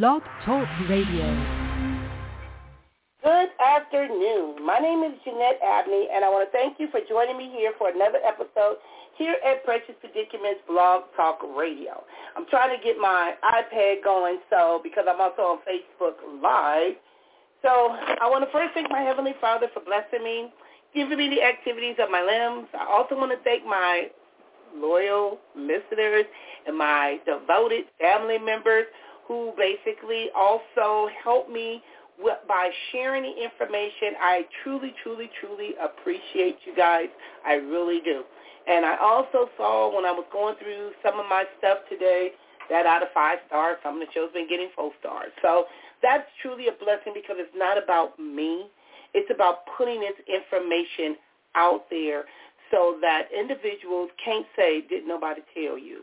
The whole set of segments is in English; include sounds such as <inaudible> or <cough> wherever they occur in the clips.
Blog Talk Radio. Good afternoon. My name is Jeanette Abney, and I want to thank you for joining me here for another episode here at Precious Predicaments Blog Talk Radio. I'm trying to get my iPad going, so because I'm also on Facebook Live. So I want to first thank my Heavenly Father for blessing me, giving me the activities of my limbs. I also want to thank my loyal listeners and my devoted family members who basically also helped me with, by sharing the information. I truly, truly, truly appreciate you guys. I really do. And I also saw when I was going through some of my stuff today that out of five stars, some of the shows been getting four stars. So that's truly a blessing because it's not about me. It's about putting this information out there so that individuals can't say, did nobody tell you?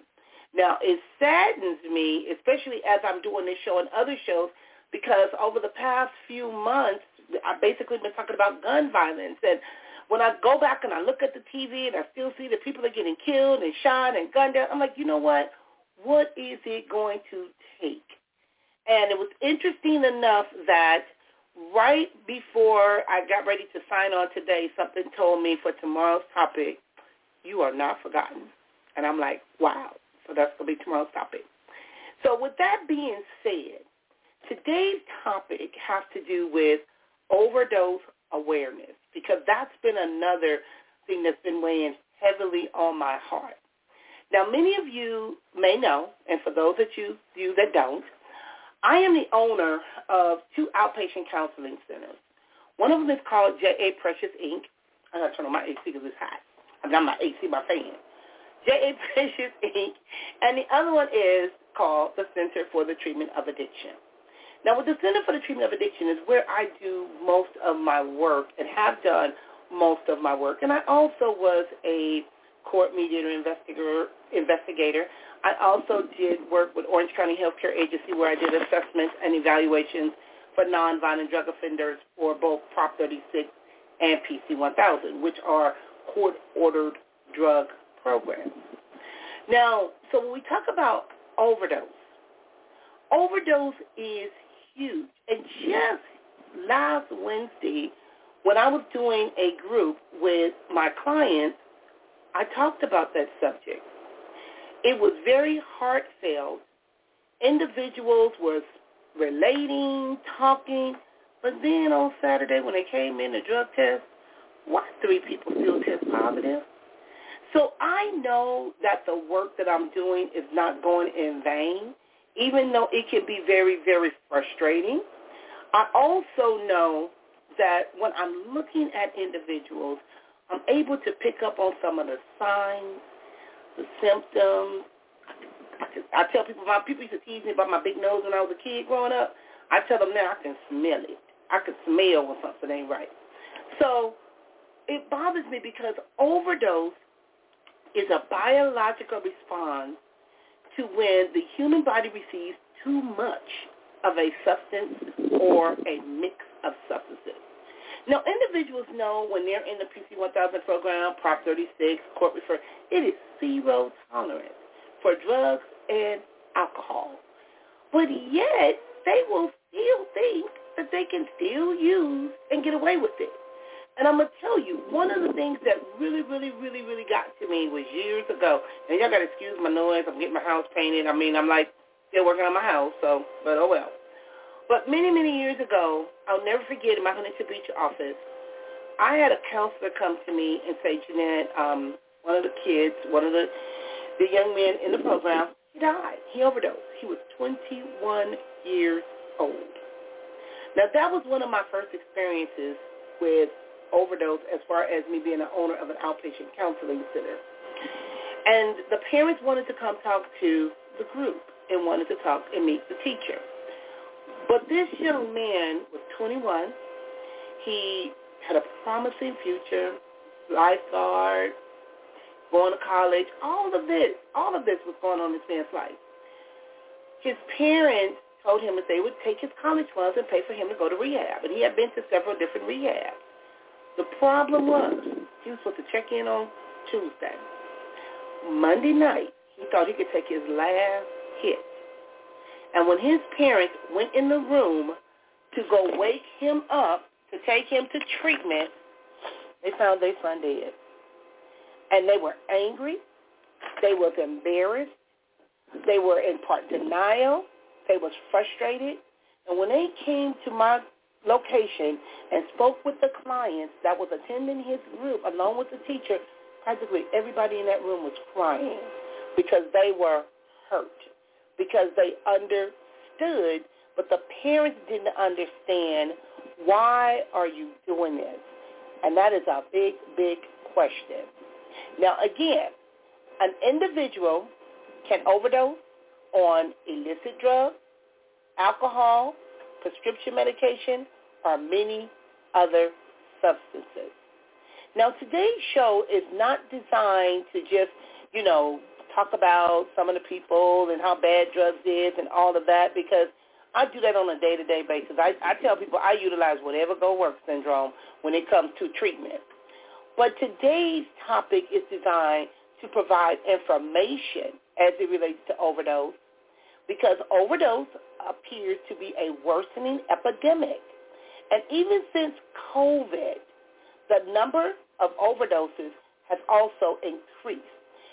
Now, it saddens me, especially as I'm doing this show and other shows, because over the past few months, I've basically been talking about gun violence. And when I go back and I look at the TV and I still see that people are getting killed and shot and gunned down, I'm like, you know what? What is it going to take? And it was interesting enough that right before I got ready to sign on today, something told me for tomorrow's topic, you are not forgotten. And I'm like, wow. So that's going to be tomorrow's topic. So with that being said, today's topic has to do with overdose awareness because that's been another thing that's been weighing heavily on my heart. Now, many of you may know, and for those of you, you that don't, I am the owner of two outpatient counseling centers. One of them is called J.A. Precious Inc. I got to turn on my AC because it's hot. I've got my AC, my fan. J.A. Precious Inc. And the other one is called the Center for the Treatment of Addiction. Now, with the Center for the Treatment of Addiction is where I do most of my work and have done most of my work. And I also was a court mediator investigator. investigator. I also did work with Orange County Healthcare Agency where I did assessments and evaluations for nonviolent drug offenders for both Prop 36 and PC 1000, which are court-ordered drug programs. Now, so when we talk about overdose, overdose is huge. And just last Wednesday, when I was doing a group with my clients, I talked about that subject. It was very heartfelt. Individuals were relating, talking, but then on Saturday when they came in to drug test, why three people still test positive? So I know that the work that I'm doing is not going in vain, even though it can be very, very frustrating. I also know that when I'm looking at individuals, I'm able to pick up on some of the signs, the symptoms. I, tell people, my people used to tease me about my big nose when I was a kid growing up. I tell them now I can smell it. I can smell when something ain't right. So it bothers me because overdose is a biological response to when the human body receives too much of a substance or a mix of substances. Now, individuals know when they're in the PC-1000 program, Prop 36, court refer, it is zero tolerance for drugs and alcohol. But yet, they will still think that they can still use and get away with it. And I'm going to tell you, one of the things that really, really, really, really got to me was years ago. And y'all got to excuse my noise. I'm getting my house painted. I mean, I'm like still working on my house, so, but oh well. But many, many years ago, I'll never forget in my Huntington Beach office, I had a counselor come to me and say, Jeanette, um, one of the kids, one of the, the young men in the program, he died. He overdosed. He was 21 years old. Now, that was one of my first experiences with overdose as far as me being an owner of an outpatient counseling center. And the parents wanted to come talk to the group and wanted to talk and meet the teacher. But this young man was 21. He had a promising future, lifeguard, going to college, all of this, all of this was going on in this man's life. His parents told him that they would take his college funds and pay for him to go to rehab. And he had been to several different rehabs. The problem was he was supposed to check in on Tuesday. Monday night, he thought he could take his last hit. And when his parents went in the room to go wake him up to take him to treatment, they found their son dead. And they were angry. They was embarrassed. They were in part denial. They was frustrated. And when they came to my location and spoke with the clients that was attending his group along with the teacher, practically everybody in that room was crying because they were hurt, because they understood, but the parents didn't understand why are you doing this? And that is a big, big question. Now, again, an individual can overdose on illicit drugs, alcohol, prescription medication, or many other substances. Now, today's show is not designed to just, you know, talk about some of the people and how bad drugs is and all of that because I do that on a day-to-day basis. I, I tell people I utilize whatever go work syndrome when it comes to treatment. But today's topic is designed to provide information as it relates to overdose because overdose appears to be a worsening epidemic. And even since COVID, the number of overdoses has also increased.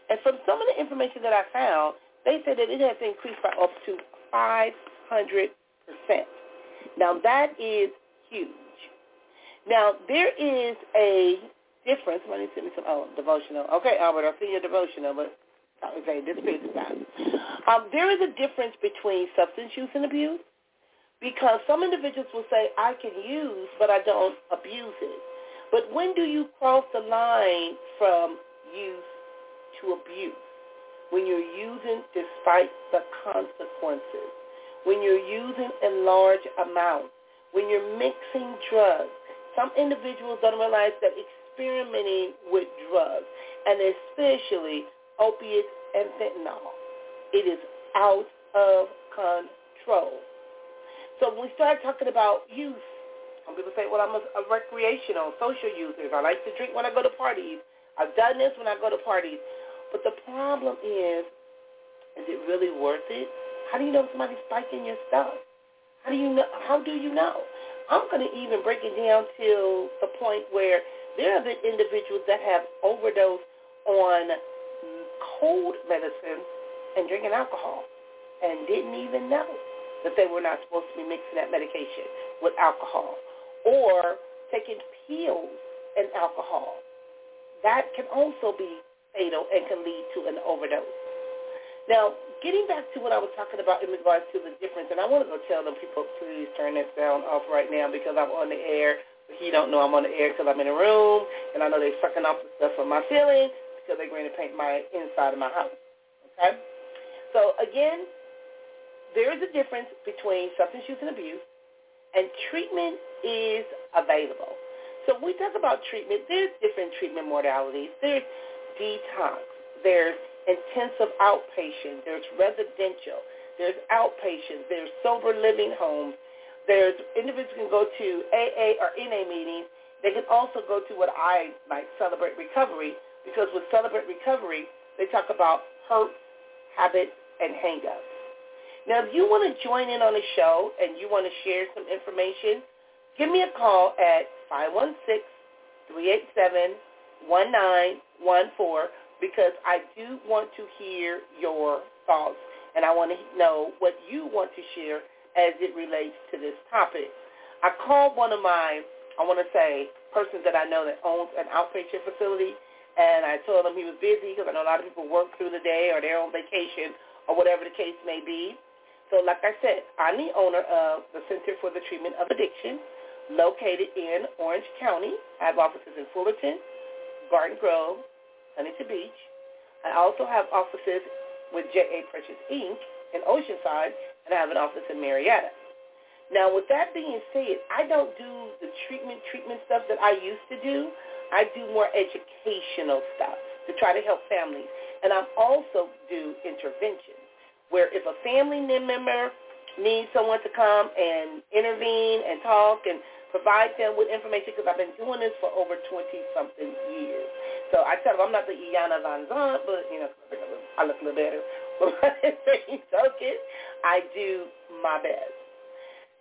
And from some of the information that I found, they said that it has increased by up to 500%. Now that is huge. Now there is a difference. Me send me some oh, devotional. Okay, Albert, I see your devotional, but okay, this is time. Um, there is a difference between substance use and abuse because some individuals will say, I can use, but I don't abuse it. But when do you cross the line from use to abuse? When you're using despite the consequences. When you're using in large amounts. When you're mixing drugs. Some individuals don't realize that experimenting with drugs, and especially opiates and fentanyl, it is out of control. So when we start talking about youth, some people say, well, I'm a, a recreational, social user. I like to drink when I go to parties. I've done this when I go to parties. But the problem is, is it really worth it? How do you know if somebody's spiking your stuff? How do you know? How do you know? I'm going to even break it down to the point where there have been individuals that have overdosed on cold medicine and drinking alcohol and didn't even know that they were not supposed to be mixing that medication with alcohol or taking pills and alcohol. That can also be fatal and can lead to an overdose. Now, getting back to what I was talking about in regards to the difference, and I want to go tell them people, please turn that sound off right now because I'm on the air. But he don't know I'm on the air because I'm in a room, and I know they're sucking off the stuff from my ceiling because they're going to paint my inside of my house. Okay? So again, there is a difference between substance use and abuse, and treatment is available. So when we talk about treatment, there's different treatment modalities. There's detox. There's intensive outpatient. There's residential. There's outpatient. There's sober living homes. There's individuals can go to AA or NA meetings. They can also go to what I like, Celebrate Recovery, because with Celebrate Recovery, they talk about hurt, habits, and hang-ups. Now, if you want to join in on the show and you want to share some information, give me a call at 516-387-1914 because I do want to hear your thoughts and I want to know what you want to share as it relates to this topic. I called one of my, I want to say, persons that I know that owns an outpatient facility, and I told him he was busy because I know a lot of people work through the day or they're on vacation or whatever the case may be. So like I said, I'm the owner of the Center for the Treatment of Addiction located in Orange County. I have offices in Fullerton, Garden Grove, Huntington Beach. I also have offices with J.A. Precious Inc. in Oceanside, and I have an office in Marietta. Now, with that being said, I don't do the treatment treatment stuff that I used to do. I do more educational stuff to try to help families. And I also do interventions where if a family member needs someone to come and intervene and talk and provide them with information because I've been doing this for over 20-something years. So I tell them I'm not the Iyanla Vanzant, but, you know, I look a little better. but by the same token, I do my best.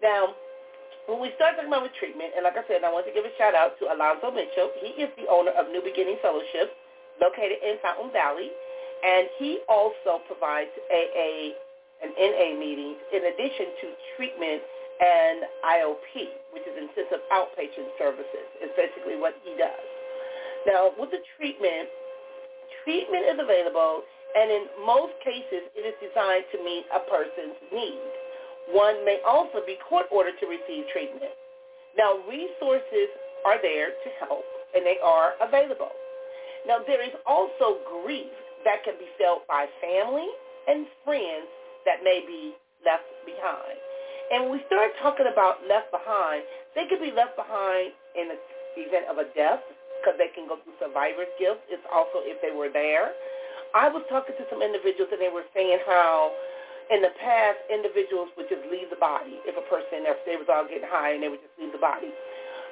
Now, when we start talking about treatment, and like I said, I want to give a shout out to Alonzo Mitchell. He is the owner of New Beginning Fellowship, located in Fountain Valley, and he also provides AA and NA meetings in addition to treatment and IOP, which is intensive outpatient services. Is basically what he does. Now, with the treatment, treatment is available, and in most cases, it is designed to meet a person's needs. One may also be court-ordered to receive treatment. Now, resources are there to help, and they are available. Now, there is also grief that can be felt by family and friends that may be left behind. And when we start talking about left behind, they could be left behind in the event of a death because they can go through survivor's guilt. It's also if they were there. I was talking to some individuals and they were saying how in the past, individuals would just leave the body if a person, if they was all getting high and they would just leave the body.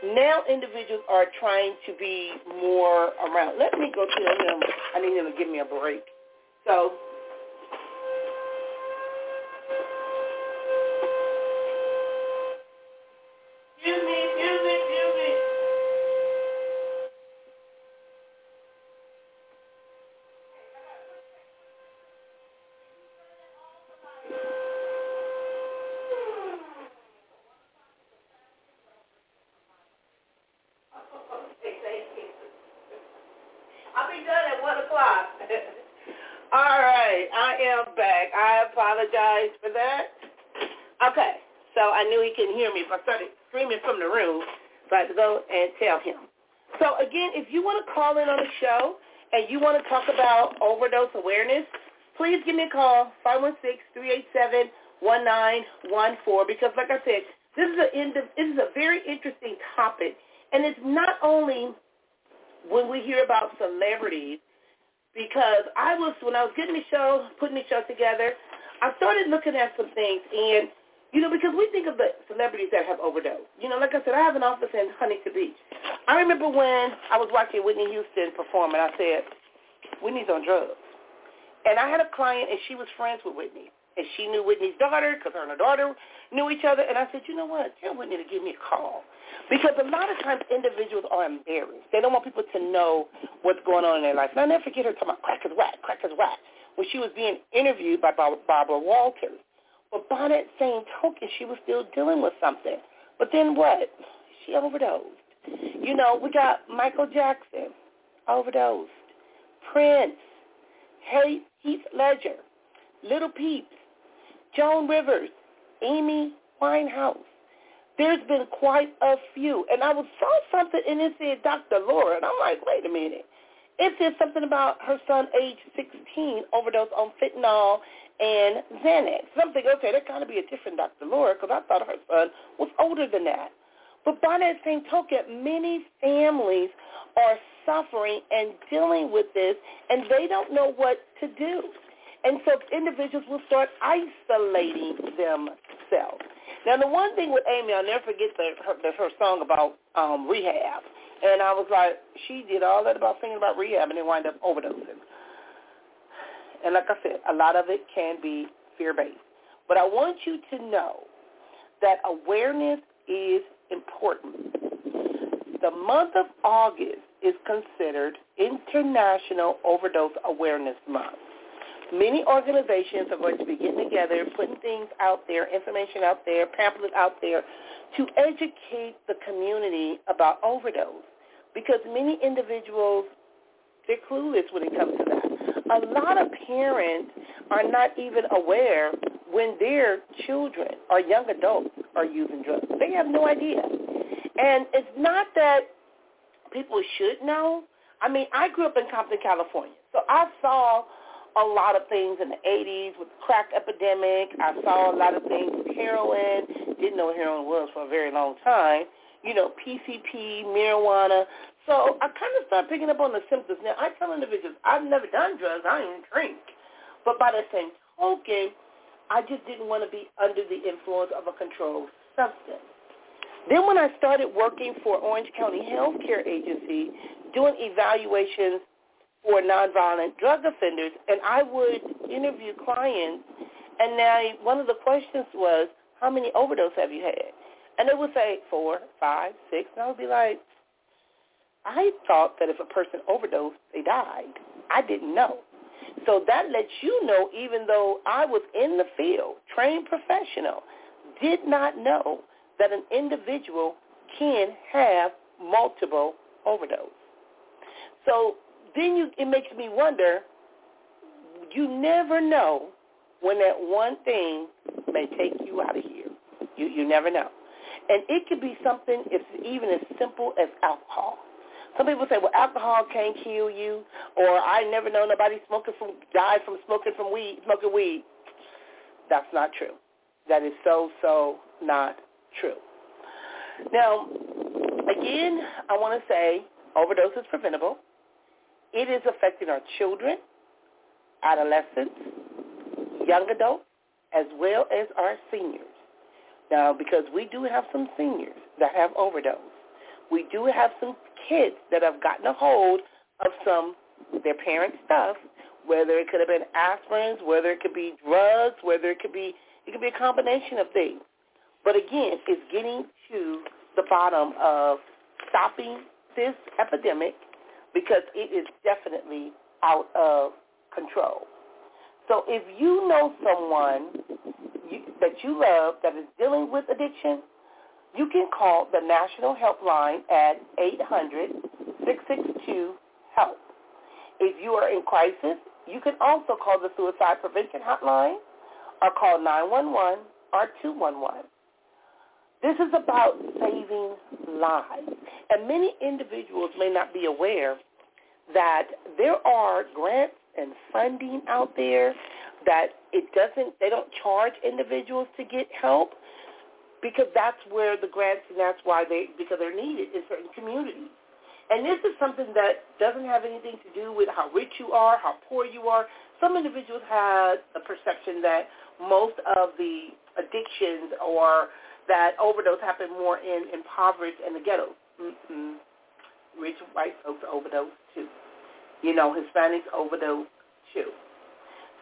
Now individuals are trying to be more around. Let me go to him. I need him to give me a break. So apologize for that. Okay, so I knew he couldn't hear me if I started screaming from the room, so I had to go and tell him. So again, if you want to call in on the show and you want to talk about overdose awareness, please give me a call, 516-387-1914, because like I said, this is, a, end of this is a very interesting topic. And it's not only when we hear about celebrities, because I was, when I was getting the show, putting the show together, I started looking at some things, and you know, because we think of the celebrities that have overdosed. You know, like I said, I have an office in Huntington Beach. I remember when I was watching Whitney Houston perform, and I said, Whitney's on drugs. And I had a client, and she was friends with Whitney. And she knew Whitney's daughter because her and her daughter knew each other. And I said, you know what? Tell Whitney to give me a call. Because a lot of times individuals are embarrassed. They don't want people to know what's going on in their life. I'll never forget her talking about crack is whack, crack is whack when she was being interviewed by Barbara Walters. But by that same token, she was still dealing with something. But then what? She overdosed. You know, we got Michael Jackson, overdosed. Prince, Heath Ledger, Little Peeps, Joan Rivers, Amy Winehouse. There's been quite a few. And I saw something and it said Dr. Laura, and I'm like, wait a minute. It says something about her son, age 16, overdosed on fentanyl and Xanax. Something, okay, that kind of be a different Dr. Laura because I thought her son was older than that. But by that same token, many families are suffering and dealing with this, and they don't know what to do. And so individuals will start isolating themselves. Now, the one thing with Amy, I'll never forget the, her, the, her song about um, rehab. And I was like, she did all that about thinking about rehab and then wind up overdosing. And like I said, a lot of it can be fear-based. But I want you to know that awareness is important. The month of August is considered International Overdose Awareness Month. Many organizations are going to be getting together, putting things out there, information out there, pamphlets out there to educate the community about overdose because many individuals, they're clueless when it comes to that. A lot of parents are not even aware when their children or young adults are using drugs. They have no idea. And it's not that people should know. I mean, I grew up in Compton, California. So I saw a lot of things in the 80s with the crack epidemic. I saw a lot of things with heroin. Didn't know what heroin was for a very long time you know, PCP, marijuana. So I kind of start picking up on the symptoms. Now, I tell individuals, I've never done drugs. I don't drink. But by the same token, I just didn't want to be under the influence of a controlled substance. Then when I started working for Orange County Health Care Agency, doing evaluations for nonviolent drug offenders, and I would interview clients, and now one of the questions was, how many overdoses have you had? And they would say four, five, six, and I would be like, I thought that if a person overdosed, they died. I didn't know. So that lets you know, even though I was in the field, trained professional, did not know that an individual can have multiple overdoses. So then you, it makes me wonder, you never know when that one thing may take you out of here. You, you never know. And it could be something it's even as simple as alcohol. Some people say, well, alcohol can't kill you, or I never know nobody smoking from died from smoking from weed, smoking weed. That's not true. That is so so not true. Now, again, I want to say overdose is preventable. It is affecting our children, adolescents, young adults, as well as our seniors. Now, because we do have some seniors that have overdosed, we do have some kids that have gotten a hold of some their parents' stuff, whether it could have been aspirins, whether it could be drugs, whether it could be it could be a combination of things. But again, it's getting to the bottom of stopping this epidemic because it is definitely out of control. So if you know someone you, that you love that is dealing with addiction, you can call the National Helpline at 800-662-HELP. If you are in crisis, you can also call the Suicide Prevention Hotline or call 911 or 211. This is about saving lives. And many individuals may not be aware that there are grants and funding out there that it doesn't, they don't charge individuals to get help because that's where the grants and that's why they, because they're needed in certain communities. And this is something that doesn't have anything to do with how rich you are, how poor you are. Some individuals have a perception that most of the addictions or that overdose happen more in impoverished and the ghettos. Mm-mm. Rich white folks overdose too. You know, Hispanics overdose too.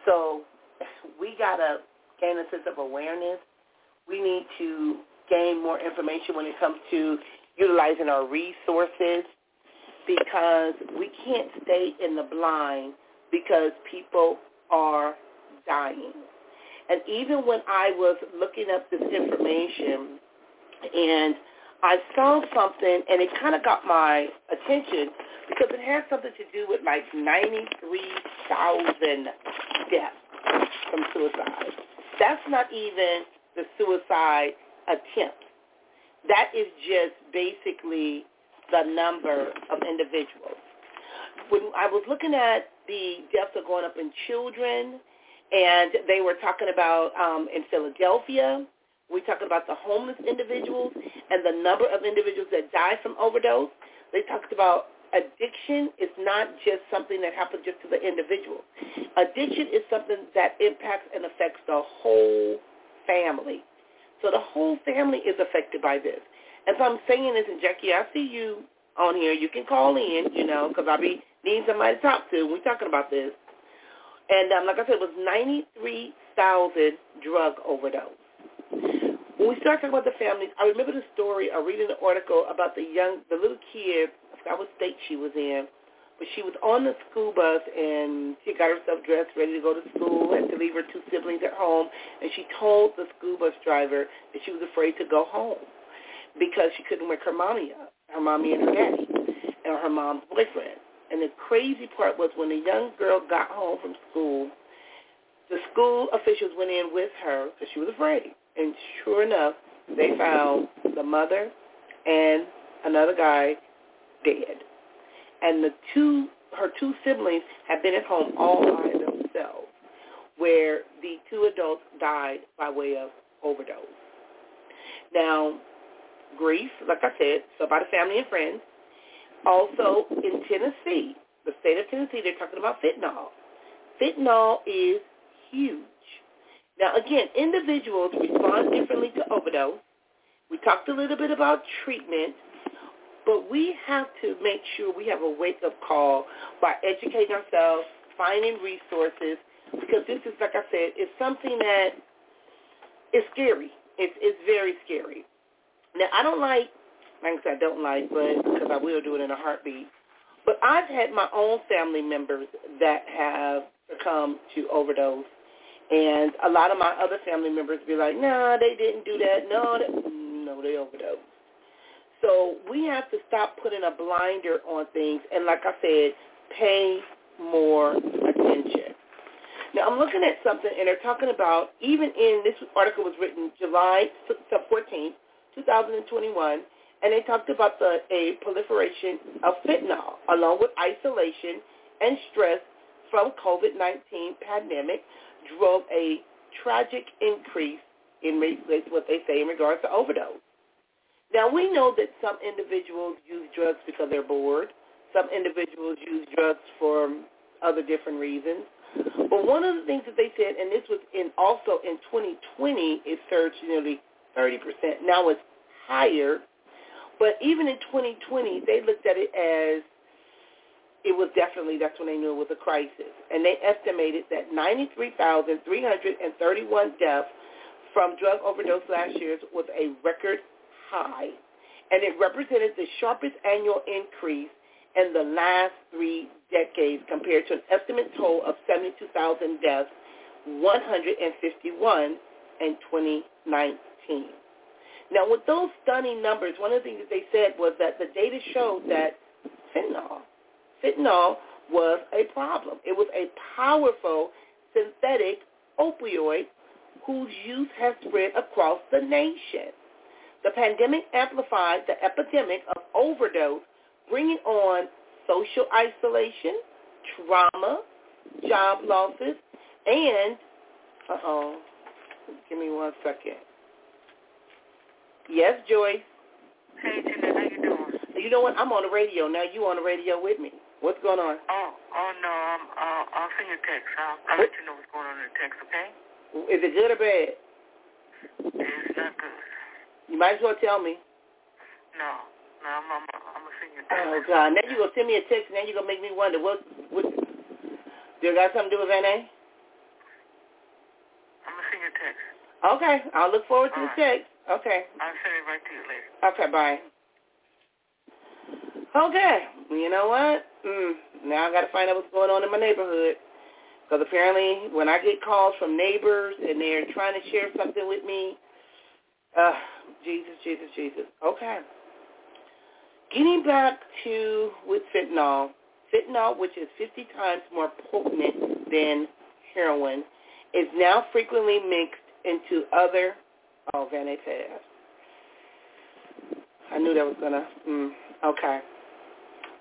So we gotta gain a sense of awareness. We need to gain more information when it comes to utilizing our resources because we can't stay in the blind because people are dying. And even when I was looking up this information and I saw something and it kind of got my attention because it has something to do with like 93,000 deaths from suicide. That's not even the suicide attempt. That is just basically the number of individuals. When I was looking at the deaths are going up in children, and they were talking about um, in Philadelphia, we talking about the homeless individuals and the number of individuals that die from overdose. They talked about addiction is not just something that happens just to the individual. Addiction is something that impacts and affects the whole family. So the whole family is affected by this. And so I'm saying this, and Jackie, I see you on here. You can call in, you know, because I'll be needing somebody to talk to. We're talking about this. And um, like I said, it was 93,000 drug overdose. When we start talking about the families, I remember the story, I reading an article about the young, the little kid, I forgot what state she was in, but she was on the school bus and she got herself dressed, ready to go to school, had to leave her two siblings at home, and she told the school bus driver that she was afraid to go home because she couldn't wake her mommy up, her mommy and her daddy, and her mom's boyfriend. And the crazy part was when the young girl got home from school, the school officials went in with her because she was afraid. And sure enough, they found the mother and another guy dead. And the two, her two siblings had been at home all by themselves, where the two adults died by way of overdose. Now, grief, like I said, so by the family and friends. Also, in Tennessee, the state of Tennessee, they're talking about fentanyl. Fentanyl is huge. Now, again, individuals respond differently to overdose. We talked a little bit about treatment. But we have to make sure we have a wake-up call by educating ourselves, finding resources, because this is, like I said, it's something that is scary. It's, it's very scary. Now, I don't like, like I I don't like, but because I will do it in a heartbeat. But I've had my own family members that have succumbed to overdose. And a lot of my other family members be like, no, nah, they didn't do that. No, they, mm, no, they overdosed. So we have to stop putting a blinder on things and, like I said, pay more attention. Now, I'm looking at something, and they're talking about, even in, this article was written July 14th, 2021, and they talked about the a proliferation of fentanyl, along with isolation and stress from COVID-19 pandemic, drove a tragic increase in what they say in regards to overdose. Now, we know that some individuals use drugs because they're bored. Some individuals use drugs for other different reasons. But one of the things that they said, and this was in also in 2020, it surged nearly 30%. Now it's higher. But even in 2020, they looked at it as it was definitely, that's when they knew it was a crisis. And they estimated that 93,331 deaths from drug overdose last year was a record high, and it represented the sharpest annual increase in the last three decades compared to an estimate total of 72,000 deaths, 151 in 2019. Now, with those stunning numbers, one of the things they said was that the data showed that fentanyl, fentanyl was a problem. It was a powerful synthetic opioid whose use has spread across the nation. The pandemic amplified the epidemic of overdose, bringing on social isolation, trauma, job losses, and, uh-oh, give me one second. Yes, Joyce. Hey, Jeanette, how you doing? You know what? I'm on the radio now. You on the radio with me. What's going on? Oh, oh no, I'm, uh, I'll send you a text. I'll, I'll let you know what's going on in the text, okay? Is it good or bad? It's not good. You might as well tell me. No, no, I'm, I'm, I'm gonna send you a text. Oh God! Now you gonna send me a text, and then you gonna make me wonder what what. Do it got something to do with Van A? I'm gonna send you a text. Okay, I'll look forward to All the right. text. Okay. I'll send it right to you later. Okay, bye. Okay, you know what? Mm, now I got to find out what's going on in my neighborhood. Because apparently when I get calls from neighbors and they're trying to share something with me, uh, Jesus, Jesus, Jesus. Okay. Getting back to with fentanyl, fentanyl, which is 50 times more potent than heroin, is now frequently mixed into other, oh, Van A passed. I knew that was to, mm, okay.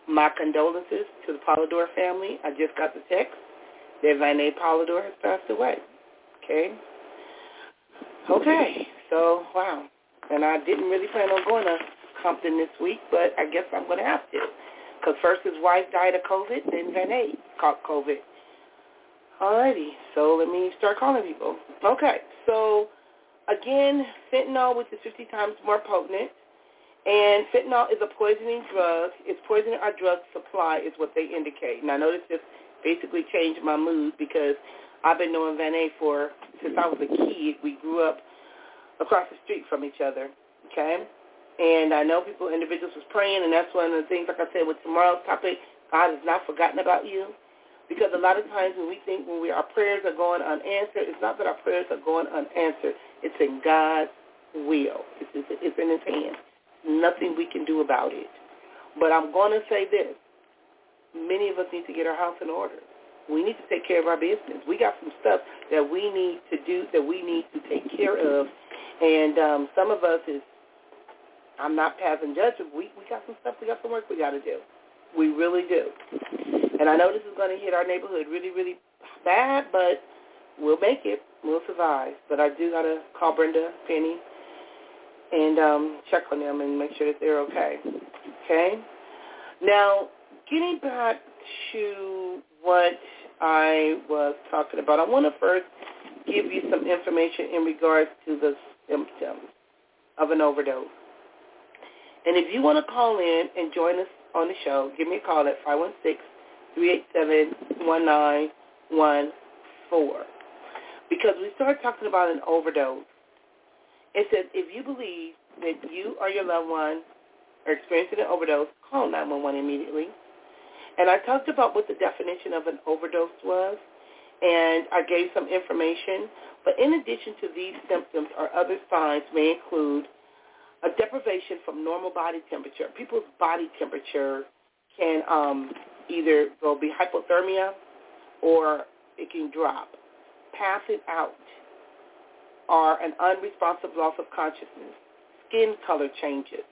My condolences to the Polidor family. I just got the text that Van Polidor has passed away. Okay? Okay. So, wow. And I didn't really plan on going to Compton this week, but I guess I'm to have to. Because first his wife died of COVID, then Van A caught COVID. Alrighty, so let me start calling people. Okay, so again, fentanyl, which is 50 times more potent, and fentanyl is a poisoning drug. It's poisoning our drug supply is what they indicate. And I know this just basically changed my mood because I've been knowing Van A for, since I was a kid. We grew up across the street from each other, okay? And I know people, individuals was praying, and that's one of the things, like I said, with tomorrow's topic, God has not forgotten about you. Because a lot of times when we think when we, our prayers are going unanswered, it's not that our prayers are going unanswered. It's in God's will. It's, it's, it's in his hands. Nothing we can do about it. But I'm going to say this. Many of us need to get our house in order. We need to take care of our business. We got some stuff that we need to do, that we need to take care of. And um, some of us is, I'm not passing judgment. We, we got some stuff, we got some work we got to do. We really do. And I know this is going to hit our neighborhood really, really bad, but we'll make it. We'll survive. But I do got to call Brenda, Penny, and um, check on them and make sure that they're okay. Okay? Now, getting back to what I was talking about, I want to first give you some information in regards to the symptoms of an overdose. And if you want to call in and join us on the show, give me a call at 516-387-1914. Because we started talking about an overdose. It says if you believe that you or your loved one are experiencing an overdose, call 911 immediately. And I talked about what the definition of an overdose was, and I gave some information. But in addition to these symptoms or other signs may include a deprivation from normal body temperature. People's body temperature can um, either there'll be hypothermia or it can drop. Passing out or an unresponsive loss of consciousness. Skin color changes.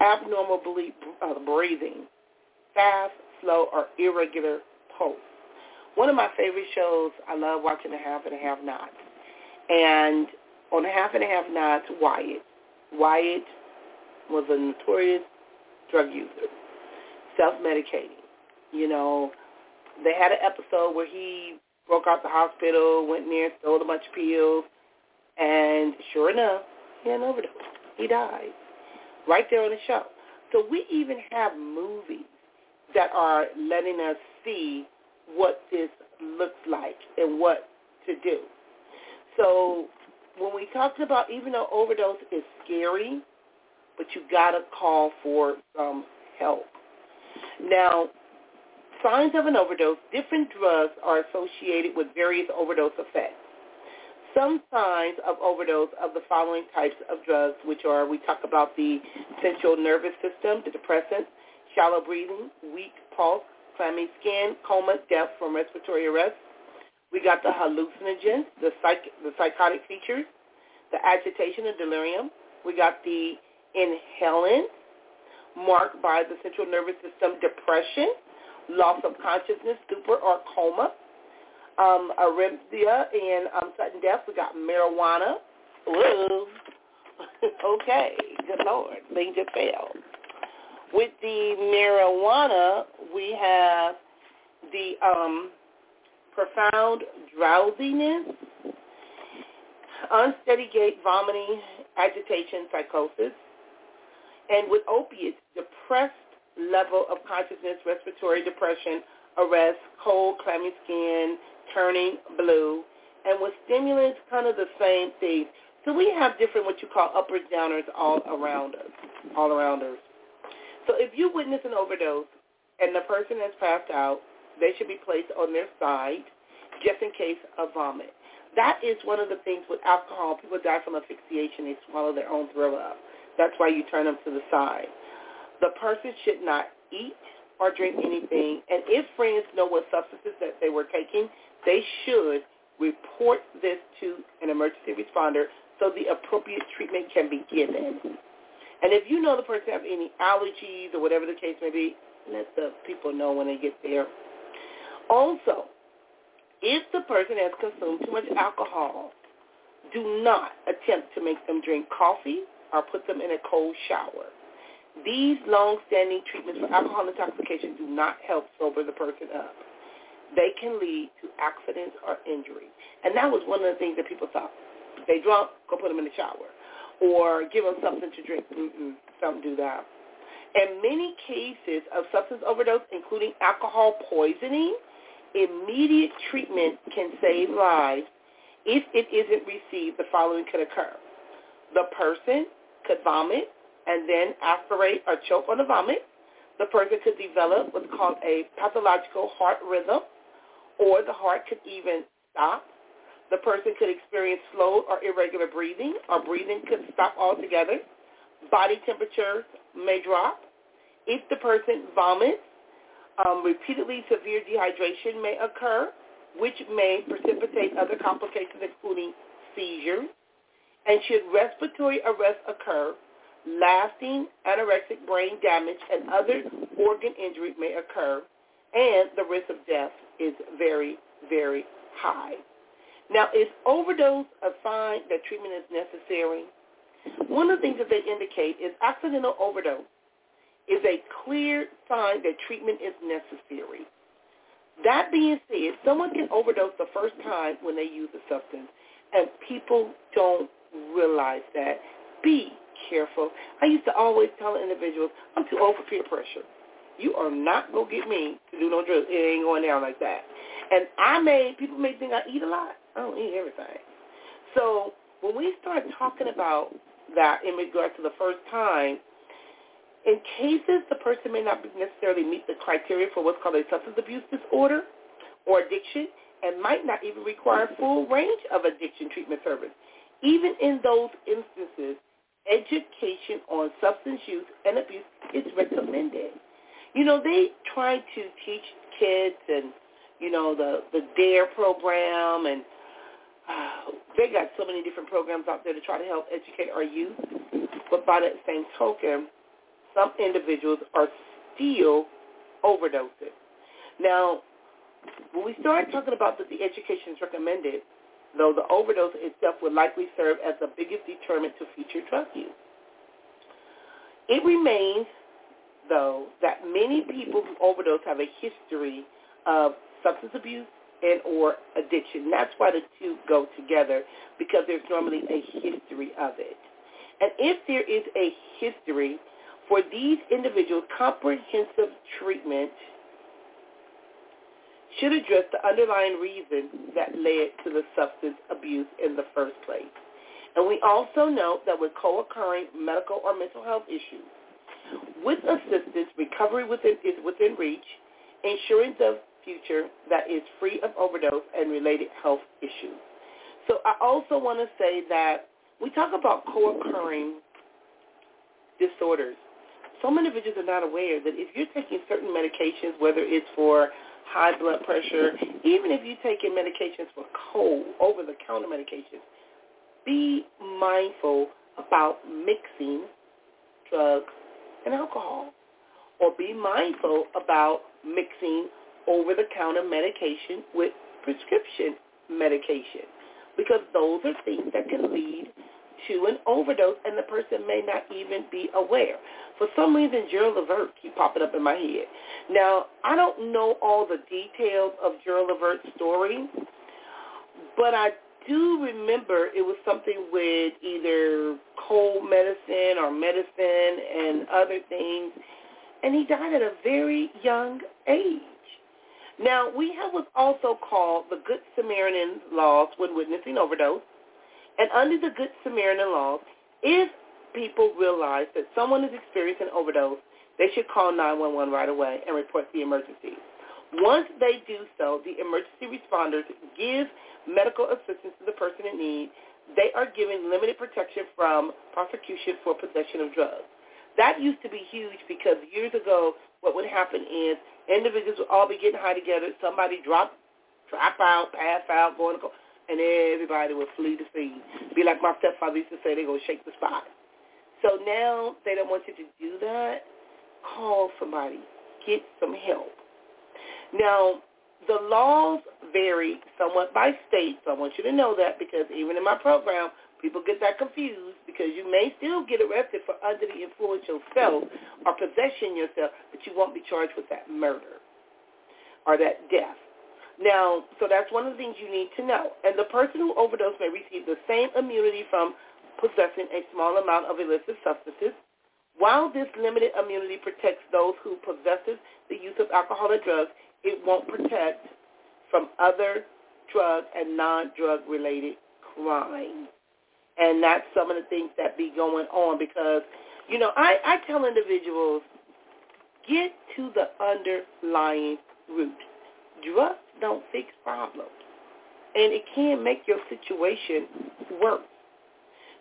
Abnormal uh, breathing. Fast, slow, or irregular pulse. One of my favorite shows, I love watching The Haves and a Have Nots. And on The Haves and a Have Nots, Wyatt. Wyatt was a notorious drug user, self-medicating. You know, they had an episode where he broke out the hospital, went in there, stole a bunch of pills, and sure enough, he had an overdose. He died right there on the show. So we even have movies that are letting us see what this looks like and what to do. So when we talked about, even though overdose is scary, but you got to call for some help. Now, signs of an overdose, different drugs are associated with various overdose effects. Some signs of overdose of the following types of drugs, which are, we talk about the central nervous system, the depressants, shallow breathing, weak pulse, clammy skin, coma, death from respiratory arrest. We got the hallucinogens, the, psych- the psychotic features, the agitation and delirium. We got the inhalant, marked by the central nervous system depression, loss of consciousness, stupor, or coma. Um, arrhythmia and um, sudden death. We got marijuana. Whoa. <laughs> okay, good Lord. Things just. With the marijuana, we have the um, profound drowsiness, unsteady gait, vomiting, agitation, psychosis. And with opiates, depressed level of consciousness, respiratory depression, arrest, cold, clammy skin, turning blue. And with stimulants, kind of the same thing. So we have different what you call uppers, downers all around us, all around us. So if you witness an overdose and the person has passed out, they should be placed on their side just in case of vomit. That is one of the things with alcohol. People die from asphyxiation. They swallow their own throw up. That's why you turn them to the side. The person should not eat or drink anything. And if friends know what substances that they were taking, they should report this to an emergency responder so the appropriate treatment can be given. And if you know the person have any allergies or whatever the case may be, let the people know when they get there. Also, if the person has consumed too much alcohol, do not attempt to make them drink coffee or put them in a cold shower. These long-standing treatments for alcohol intoxication do not help sober the person up. They can lead to accidents or injury. And that was one of the things that people thought. They drunk, go put them in the shower or give them something to drink. Mm-mm, don't do that. In many cases of substance overdose, including alcohol poisoning, immediate treatment can save lives. If it isn't received, the following could occur. The person could vomit and then aspirate or choke on the vomit. The person could develop what's called a pathological heart rhythm, or the heart could even stop the person could experience slow or irregular breathing, or breathing could stop altogether. Body temperature may drop. If the person vomits, um, repeatedly severe dehydration may occur, which may precipitate other complications including seizures. And should respiratory arrest occur, lasting anoxic brain damage and other organ injury may occur, and the risk of death is very, very high. Now, is overdose a sign that treatment is necessary? One of the things that they indicate is accidental overdose is a clear sign that treatment is necessary. That being said, someone can overdose the first time when they use a substance, and people don't realize that. Be careful. I used to always tell individuals, I'm too old for peer pressure. You are not going to get me to do no drugs. It ain't going down like that. And I may, people may think I eat a lot. I don't eat everything. So when we start talking about that in regards to the first time, in cases the person may not necessarily meet the criteria for what's called a substance abuse disorder or addiction and might not even require full range of addiction treatment service. Even in those instances, education on substance use and abuse is recommended. You know, they try to teach kids and, you know, the, the DARE program and uh, they got so many different programs out there to try to help educate our youth. But by that same token, some individuals are still overdosing. Now, when we start talking about that the education is recommended, though the overdose itself would likely serve as the biggest deterrent to future drug use. It remains, though, that many people who overdose have a history of substance abuse and or addiction. That's why the two go together because there's normally a history of it. And if there is a history for these individuals, comprehensive treatment should address the underlying reason that led to the substance abuse in the first place. And we also note that with co-occurring medical or mental health issues, with assistance, recovery within, is within reach, ensuring the future that is free of overdose and related health issues. So I also want to say that we talk about co-occurring disorders. Some individuals are not aware that if you're taking certain medications, whether it's for high blood pressure, even if you're taking medications for cold, over-the-counter medications, be mindful about mixing drugs and alcohol. Or be mindful about mixing over-the-counter medication with prescription medication because those are things that can lead to an overdose and the person may not even be aware. For some reason, Gerald Levert keep popping up in my head. Now, I don't know all the details of Gerald Levert's story, but I do remember it was something with either cold medicine or medicine and other things, and he died at a very young age. Now, we have what's also called the Good Samaritan laws when witnessing overdose. And under the Good Samaritan laws, if people realize that someone is experiencing overdose, they should call 911 right away and report the emergency. Once they do so, the emergency responders give medical assistance to the person in need. They are given limited protection from prosecution for possession of drugs. That used to be huge because years ago, what would happen is individuals would all be getting high together. Somebody drop, drop out, pass out, going to go, and everybody would flee the scene. Be like my stepfather used to say, they're going to shake the spot. So now they don't want you to do that. Call somebody. Get some help. Now, the laws vary somewhat by state, so I want you to know that because even in my program, people get that confused because you may still get arrested for under the influence yourself or possession yourself, but you won't be charged with that murder or that death. Now, so that's one of the things you need to know. And the person who overdosed may receive the same immunity from possessing a small amount of illicit substances. While this limited immunity protects those who possesses the use of alcohol or drugs, it won't protect from other drug and non-drug related crimes. And that's some of the things that be going on because, you know, I, I tell individuals, get to the underlying root. Drugs don't fix problems. And it can make your situation worse.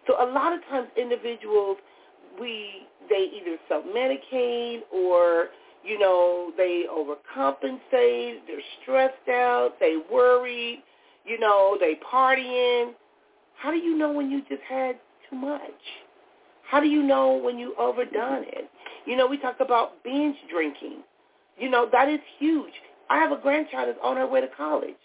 So a lot of times individuals, we they either self-medicate or, you know, they overcompensate, they're stressed out, they worry, you know, they partying. How do you know when you just had too much? How do you know when you overdone it? You know, we talk about binge drinking. You know, that is huge. I have a grandchild that's on her way to college.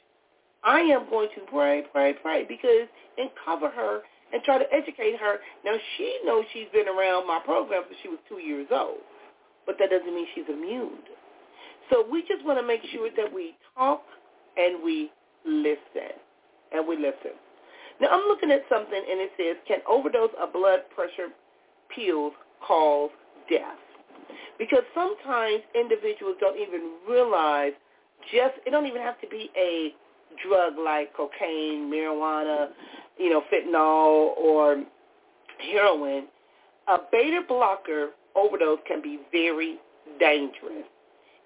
I am going to pray, pray, pray because and cover her and try to educate her. Now she knows she's been around my program since she was two years old, but that doesn't mean she's immune. So we just want to make sure that we talk and we listen, and we listen. Now I'm looking at something and it says, can overdose of blood pressure pills cause death. Because sometimes individuals don't even realize just, it don't even have to be a drug like cocaine, marijuana, you know, fentanyl, or heroin. A beta blocker overdose can be very dangerous.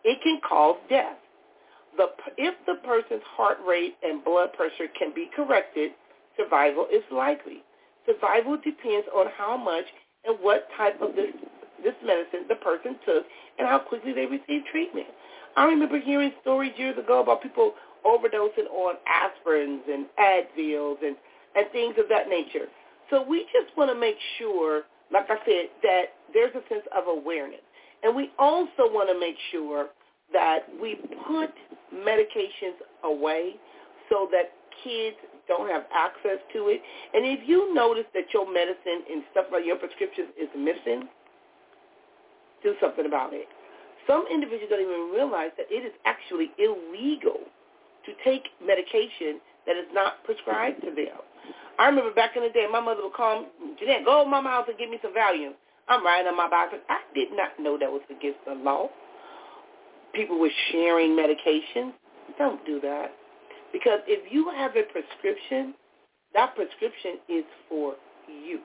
It can cause death. The, if the person's heart rate and blood pressure can be corrected, survival is likely. Survival depends on how much and what type of this this medicine the person took and how quickly they received treatment. I remember hearing stories years ago about people overdosing on aspirins and Advils and, and things of that nature. So we just want to make sure, like I said, that there's a sense of awareness. And we also want to make sure that we put medications away so that kids don't have access to it. And if you notice that your medicine and stuff like your prescriptions is missing, do something about it. Some individuals don't even realize that it is actually illegal to take medication that is not prescribed to them. I remember back in the day, my mother would call me, Jeanette, go to my house and give me some Valium. I'm writing on my box. I did not know that was against the law. People were sharing medications. Don't do that. Because if you have a prescription, that prescription is for you.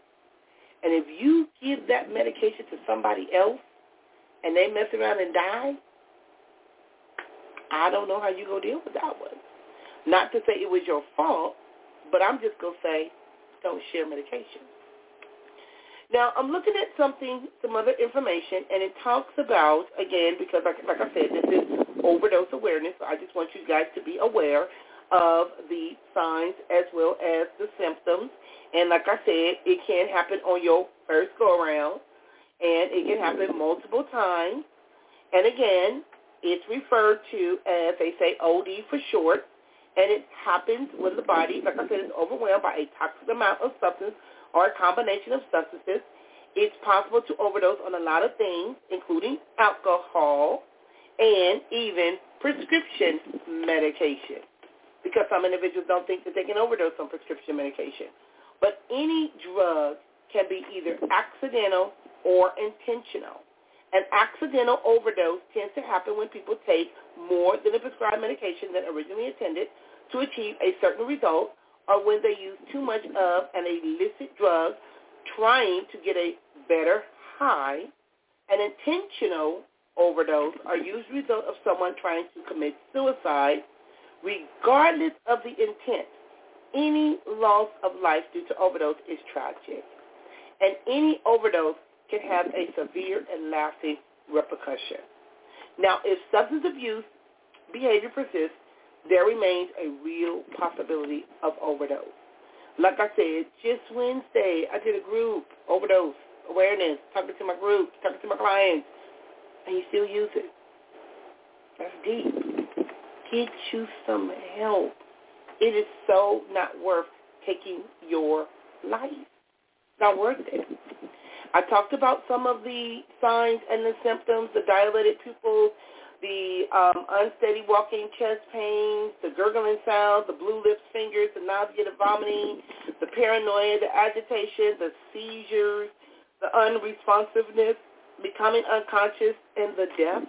And if you give that medication to somebody else and they mess around and die, I don't know how you go deal with that one. Not to say it was your fault, but I'm just going to say don't share medication. Now, I'm looking at something, some other information, and it talks about, again, because like, like I said, this is overdose awareness. So I just want you guys to be aware of the signs as well as the symptoms. And like I said, it can happen on your first go-around, and it can happen multiple times. And again, it's referred to as, they say, OD for short, and it happens when the body, like I said, is overwhelmed by a toxic amount of substance or a combination of substances. It's possible to overdose on a lot of things, including alcohol and even prescription medication because some individuals don't think that they can overdose on prescription medication. But any drug can be either accidental or intentional. An accidental overdose tends to happen when people take more than a prescribed medication than originally intended to achieve a certain result or when they use too much of an illicit drug trying to get a better high. An intentional overdose are usually the result of someone trying to commit suicide regardless of the intent. Any loss of life due to overdose is tragic. And any overdose can have a severe and lasting repercussion. Now, if substance abuse behavior persists, there remains a real possibility of overdose. Like I said, just Wednesday, I did a group, overdose, awareness, talking to my group, talking to my clients, and you still use it. That's deep. Get you some help. It is so not worth taking your life. Not worth it. I talked about some of the signs and the symptoms, the dilated pupils, the um, unsteady walking chest pains, the gurgling sounds, the blue lips, fingers, the nausea, the vomiting, the paranoia, the agitation, the seizures, the unresponsiveness, becoming unconscious, and the death.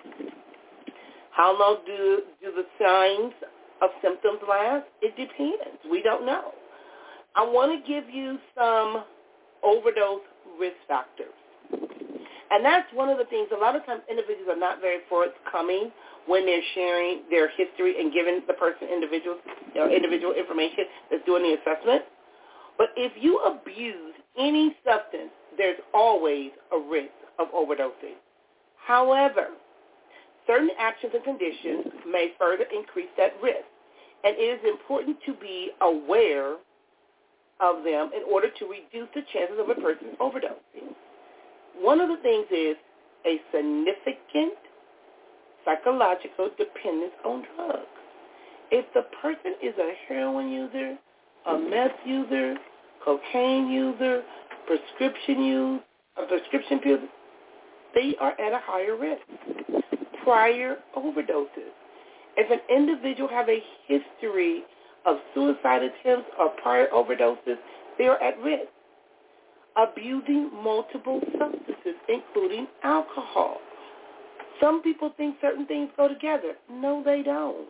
How long do, do the signs of symptoms last? It depends. We don't know. I want to give you some overdose risk factors. And that's one of the things. A lot of times individuals are not very forthcoming when they're sharing their history and giving the person individual, individual information that's doing the assessment. But if you abuse any substance, there's always a risk of overdosing. However, certain actions and conditions may further increase that risk. And it is important to be aware of them in order to reduce the chances of a person overdosing. One of the things is a significant psychological dependence on drugs. If the person is a heroin user, a meth user, cocaine user, prescription use, a prescription pill, they are at a higher risk. Prior overdoses. If an individual have a history of suicide attempts or prior overdoses, they are at risk. abusing multiple substances, including alcohol. Some people think certain things go together. No, they don't.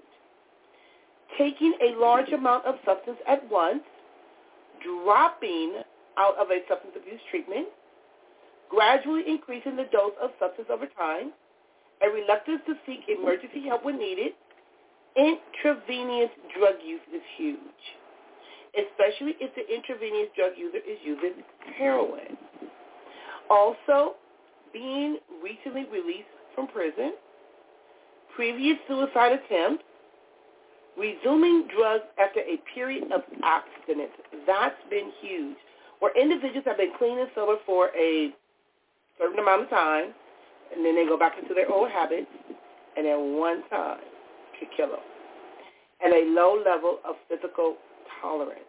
Taking a large amount of substance at once, dropping out of a substance abuse treatment, gradually increasing the dose of substance over time, a reluctance to seek emergency help when needed, intravenous drug use is huge, especially if the intravenous drug user is using heroin. Also, being recently released from prison, previous suicide attempts, resuming drugs after a period of abstinence. That's been huge. Where individuals have been clean and sober for a certain amount of time, and then they go back into their old habits, and at one time kill them. And a low level of physical tolerance.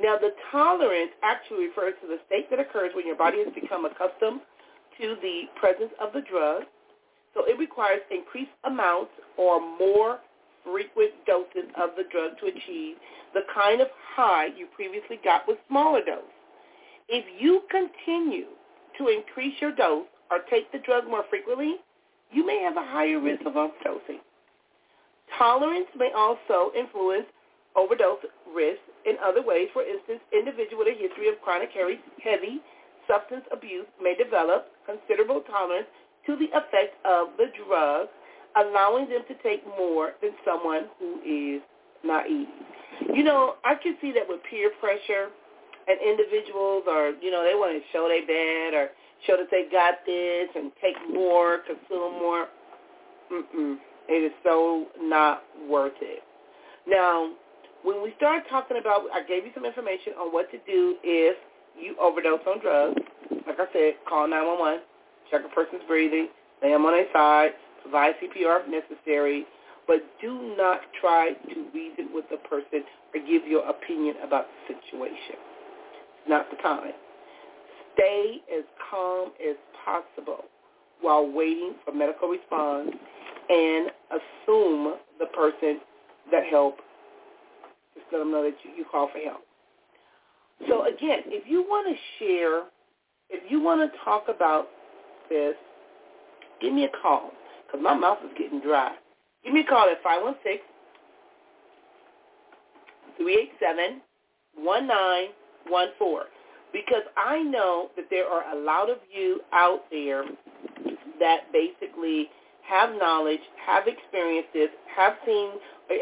Now, the tolerance actually refers to the state that occurs when your body has become accustomed to the presence of the drug. So it requires increased amounts or more frequent doses of the drug to achieve the kind of high you previously got with smaller dose. If you continue to increase your dose or take the drug more frequently, you may have a higher risk of overdosing. Tolerance may also influence overdose risk in other ways. For instance, individuals with a history of chronic heavy substance abuse may develop considerable tolerance to the effect of the drug, allowing them to take more than someone who is naive. You know, I can see that with peer pressure and individuals are, you know, they want to show they bad or show that they got this and take more, consume more. Mm-mm. It is so not worth it. Now, when we start talking about, I gave you some information on what to do if you overdose on drugs. Like I said, call 911, check a person's breathing, lay them on their side, provide CPR if necessary, but do not try to reason with the person or give your opinion about the situation. It's not the time. Stay as calm as possible while waiting for medical response and assume the person that help. Just let them know that you, you call for help. So again, if you want to share, if you want to talk about this, give me a call because my mouth is getting dry. Give me a call at 516 387 1914 because I know that there are a lot of you out there that basically have knowledge, have experienced this, have seen,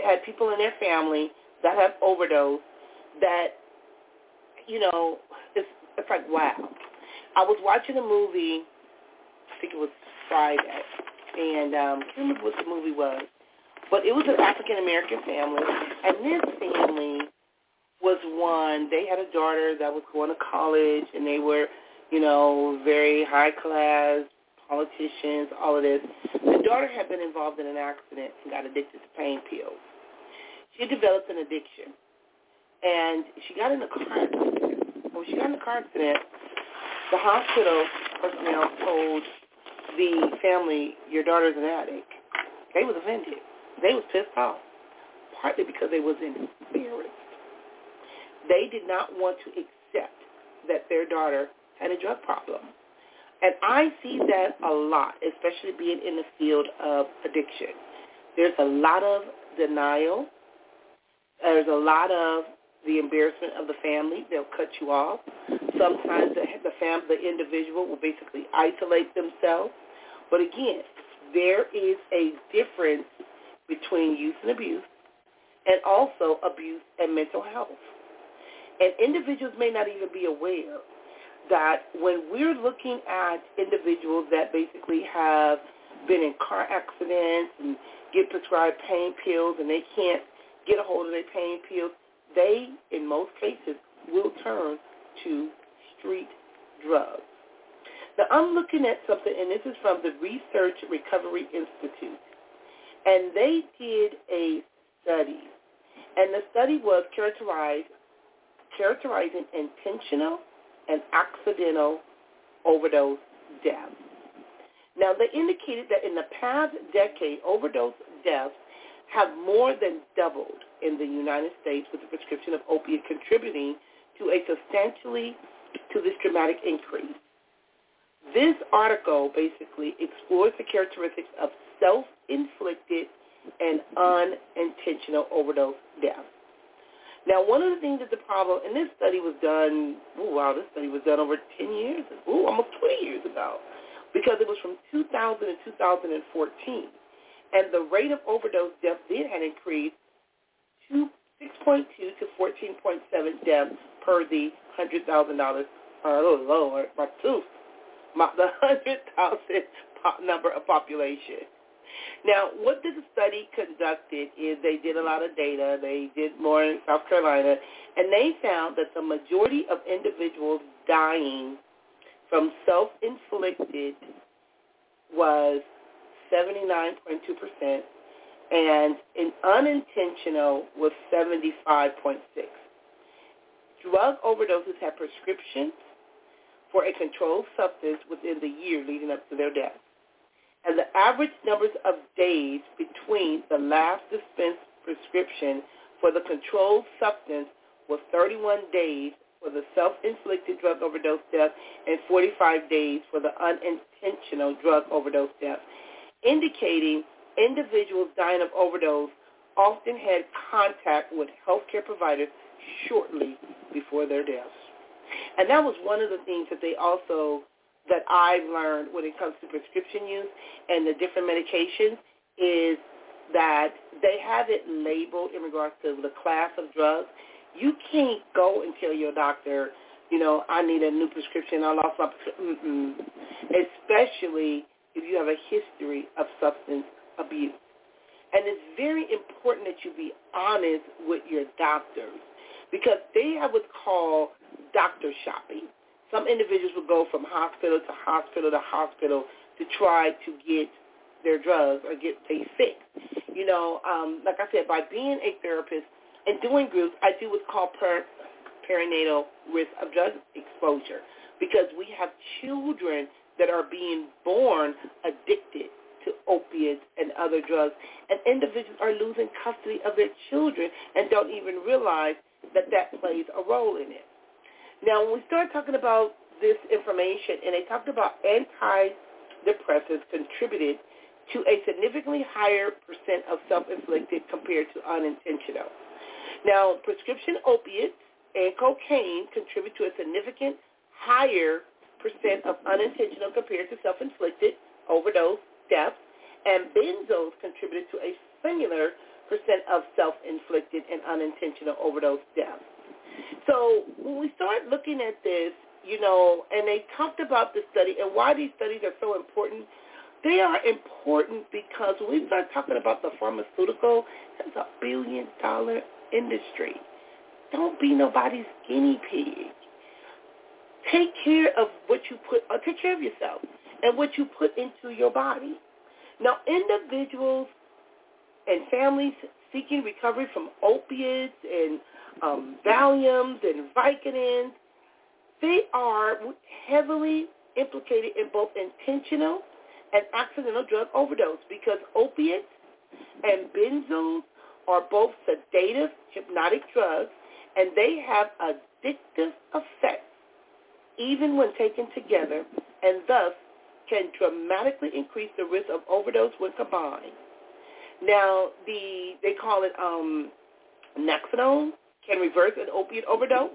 had people in their family that have overdosed that, you know, it's, it's like, wow. I was watching a movie, I think it was Friday, and um, I can't remember what the movie was, but it was an African-American family, and this family was one. They had a daughter that was going to college, and they were, you know, very high class politicians, all of this. Daughter had been involved in an accident and got addicted to pain pills. She developed an addiction, and she got in a car accident. When she got in a car accident, the hospital personnel told the family, "Your daughter's an addict." They was offended. They was pissed off, partly because they was embarrassed they did not want to accept that their daughter had a drug problem. And I see that a lot, especially being in the field of addiction. There's a lot of denial. There's a lot of the embarrassment of the family. They'll cut you off. Sometimes the, the family, the individual will basically isolate themselves. But again, there is a difference between use and abuse and also abuse and mental health. And individuals may not even be aware that when we're looking at individuals that basically have been in car accidents and get prescribed pain pills and they can't get a hold of their pain pills, they, in most cases, will turn to street drugs. Now, I'm looking at something, and this is from the Research Recovery Institute, and they did a study, and the study was characterized characterizing intentional and accidental overdose deaths. Now, they indicated that in the past decade, overdose deaths have more than doubled in the United States with the prescription of opiate contributing to a substantially to this dramatic increase. This article basically explores the characteristics of self-inflicted and unintentional overdose deaths. Now, one of the things that the problem, and this study was done, oh wow, this study was done over 10 years, oh, almost 20 years ago, because it was from 2000 to 2014. And the rate of overdose deaths then had increased to 6.2 to 14.7 deaths per the $100,000, uh, oh Lord, my tooth, my, the 100,000 number of population. Now, what this study conducted is they did a lot of data. They did more in South Carolina, and they found that the majority of individuals dying from self-inflicted was 79.2%, and in unintentional was 75.6. Drug overdoses had prescriptions for a controlled substance within the year leading up to their death and the average numbers of days between the last dispensed prescription for the controlled substance was 31 days for the self-inflicted drug overdose death and 45 days for the unintentional drug overdose death, indicating individuals dying of overdose often had contact with healthcare providers shortly before their deaths. And that was one of the things that they also that I've learned when it comes to prescription use and the different medications is that they have it labeled in regards to the class of drugs. You can't go and tell your doctor, you know, I need a new prescription. I lost my prescription. Especially if you have a history of substance abuse. And it's very important that you be honest with your doctors because they have what's called doctor shopping some individuals will go from hospital to hospital to hospital to try to get their drugs or get they fixed. You know, um, like I said, by being a therapist and doing groups, I do what's called per- perinatal risk of drug exposure because we have children that are being born addicted to opiates and other drugs, and individuals are losing custody of their children and don't even realize that that plays a role in it. Now, when we start talking about this information, and they talked about antidepressants contributed to a significantly higher percent of self-inflicted compared to unintentional. Now, prescription opiates and cocaine contribute to a significant higher percent of unintentional compared to self-inflicted overdose deaths, and benzos contributed to a similar percent of self-inflicted and unintentional overdose deaths. So when we start looking at this, you know, and they talked about the study and why these studies are so important, they are important because when we start talking about the pharmaceutical, it's a billion dollar industry. Don't be nobody's guinea pig. Take care of what you put, or uh, take care of yourself and what you put into your body. Now, individuals and families seeking recovery from opiates and um, Valiums and Vicodins, they are heavily implicated in both intentional and accidental drug overdose because opiates and benzos are both sedative hypnotic drugs and they have addictive effects even when taken together and thus can dramatically increase the risk of overdose when combined. Now, the they call it um, can reverse an opiate overdose.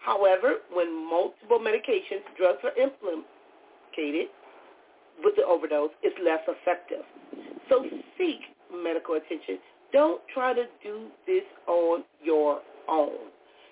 However, when multiple medications, drugs are implicated with the overdose, it's less effective. So seek medical attention. Don't try to do this on your own.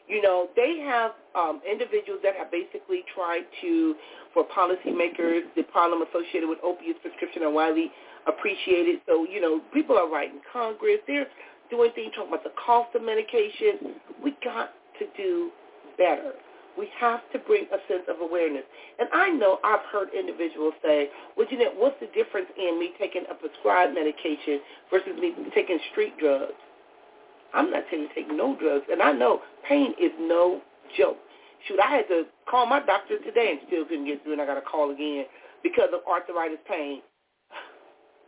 You know, they have um, individuals that have basically tried to, for policymakers, the problem associated with opiate prescription are widely appreciated. So, you know, people are writing Congress. They're doing things, talking about the cost of medication. We got to do better. We have to bring a sense of awareness. And I know I've heard individuals say, well, Jeanette, what's the difference in me taking a prescribed medication versus me taking street drugs? I'm not telling you to take no drugs. And I know pain is no joke. Shoot, I had to call my doctor today and still couldn't get through, and I got to call again because of arthritis pain.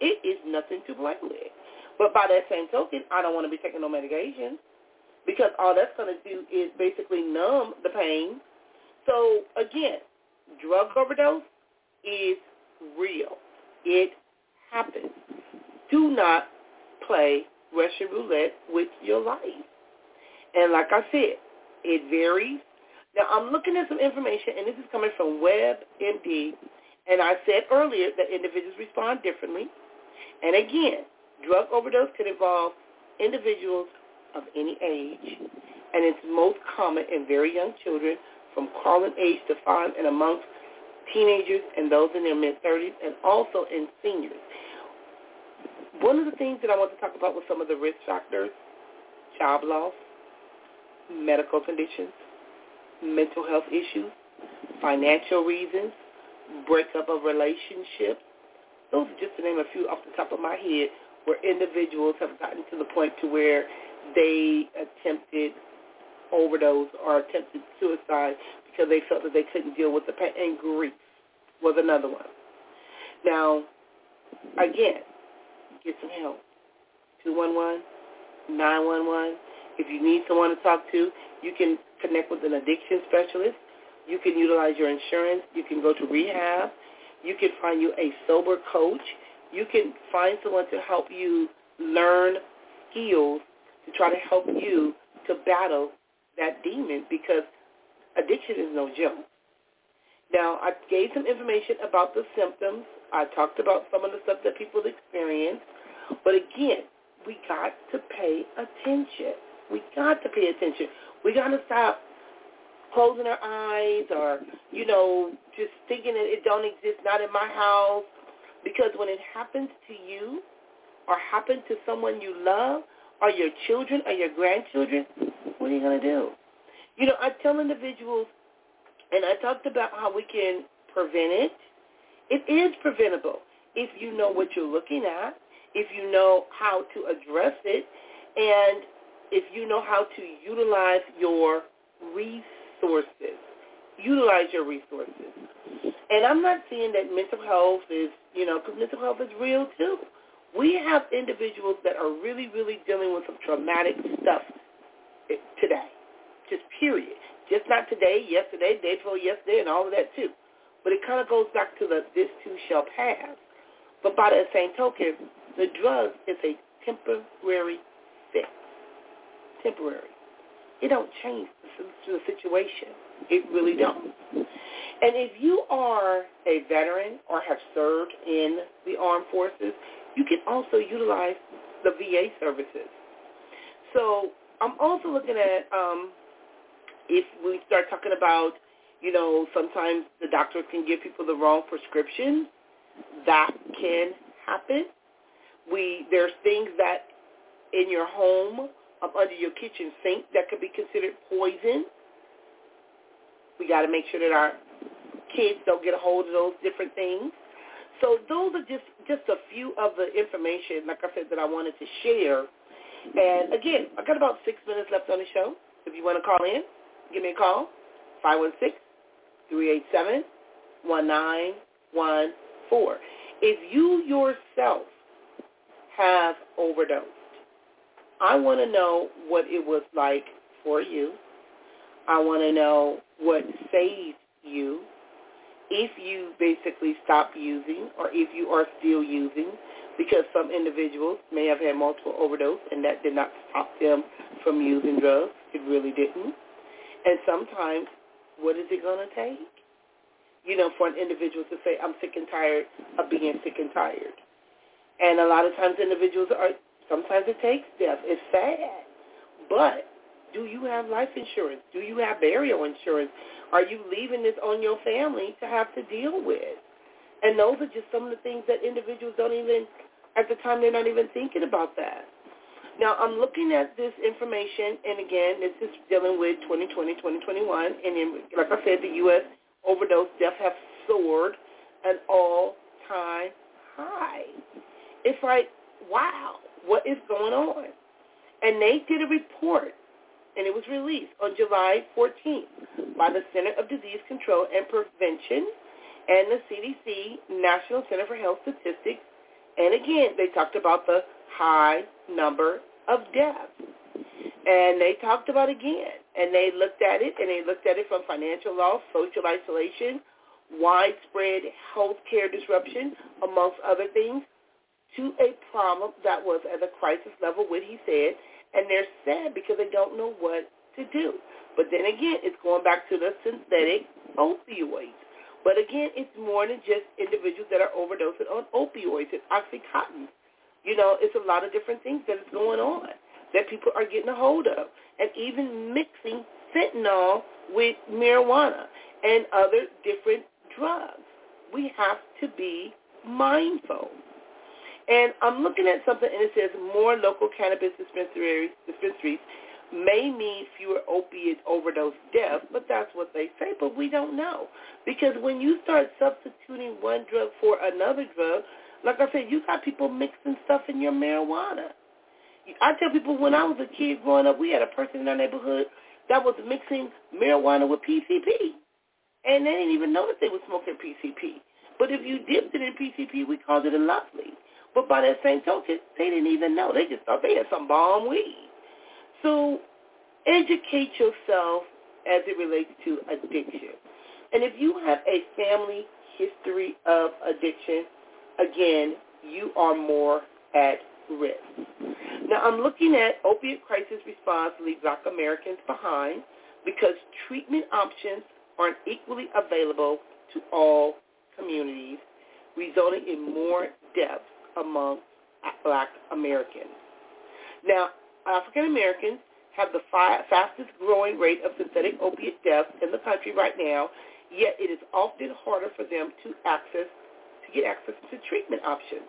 It is nothing to play with. But by that same token, I don't want to be taking no medication because all that's going to do is basically numb the pain So again, drug overdose is real. It happens. Do not play Russian roulette with your life. And like I said, it varies. Now I'm looking at some information, and this is coming from WebMD, and I said earlier that individuals respond differently. And again, drug overdose can involve individuals of any age, and it's most common in very young children from crawling age to five and amongst teenagers and those in their mid-30s, and also in seniors. One of the things that I want to talk about was some of the risk factors, job loss, medical conditions, mental health issues, financial reasons, breakup of relationships. Those are just to name a few off the top of my head where individuals have gotten to the point to where they attempted overdose or attempted suicide because they felt that they couldn't deal with the pain and grief was another one. Now, again, get some help. 211, 911. If you need someone to talk to, you can connect with an addiction specialist. You can utilize your insurance. You can go to rehab. You can find you a sober coach. You can find someone to help you learn skills to try to help you to battle that demon because addiction is no joke. Now, I gave some information about the symptoms. I talked about some of the stuff that people experience. But again, we got to pay attention. We got to pay attention. We got to stop closing our eyes or, you know, just thinking that it don't exist, not in my house. Because when it happens to you or happens to someone you love or your children or your grandchildren, what are you going to do? You know, I tell individuals, and I talked about how we can prevent it. It is preventable if you know what you're looking at, if you know how to address it, and if you know how to utilize your resources. Utilize your resources. And I'm not saying that mental health is, you know, because mental health is real too. We have individuals that are really, really dealing with some traumatic stuff today. Just period. Just not today, yesterday, day before yesterday, and all of that too. But it kind of goes back to the this too shall pass. But by that same token, the drug is a temporary fix. Temporary. It don't change the, situation. It really don't. And if you are a veteran or have served in the armed forces, you can also utilize the VA services. So I'm also looking at um, if we start talking about, you know, sometimes the doctors can give people the wrong prescription. That can happen. We there's things that in your home up under your kitchen sink that could be considered poison. We got to make sure that our kids don't get a hold of those different things. So those are just just a few of the information, like I said, that I wanted to share. And again, I got about six minutes left on the show. If you want to call in, give me a call, five one six three eight seven one nine one four. If you yourself have overdosed, I want to know what it was like for you. I want to know what saved you if you basically stop using or if you are still using because some individuals may have had multiple overdose and that did not stop them from using drugs. It really didn't. And sometimes, what is it going to take? You know, for an individual to say, I'm sick and tired of being sick and tired. And a lot of times individuals are, sometimes it takes death. It's sad. But do you have life insurance? Do you have burial insurance? Are you leaving this on your family to have to deal with? And those are just some of the things that individuals don't even, at the time, they're not even thinking about that. Now, I'm looking at this information, and again, this is dealing with 2020, 2021, and in, like I said, the U.S. overdose deaths have soared an all-time high. It's like, wow, what is going on? And they did a report and it was released on July 14th by the Center of Disease Control and Prevention and the CDC, National Center for Health Statistics. And again, they talked about the high number of deaths. And they talked about again, and they looked at it, and they looked at it from financial loss, social isolation, widespread health care disruption, amongst other things, to a problem that was at a crisis level, what he said, and they're sad because they don't know what to do. But then again, it's going back to the synthetic opioids. But again, it's more than just individuals that are overdosing on opioids. It's Oxycontin. You know, it's a lot of different things that is going on that people are getting a hold of. And even mixing fentanyl with marijuana and other different drugs. We have to be mindful. And I'm looking at something and it says more local cannabis dispensaries, dispensaries may mean fewer opiate overdose deaths, but that's what they say, but we don't know. Because when you start substituting one drug for another drug, like I said, you got people mixing stuff in your marijuana. I tell people when I was a kid growing up, we had a person in our neighborhood that was mixing marijuana with PCP. And they didn't even know that they were smoking PCP. But if you dipped it in PCP, we called it a lovely. But by that same token, they didn't even know. They just thought they had some bomb weed. So educate yourself as it relates to addiction. And if you have a family history of addiction, again, you are more at risk. Now, I'm looking at opiate crisis response leave black Americans behind because treatment options aren't equally available to all communities, resulting in more deaths among black Americans. Now, African Americans have the fi- fastest growing rate of synthetic opiate deaths in the country right now, yet it is often harder for them to access to get access to treatment options.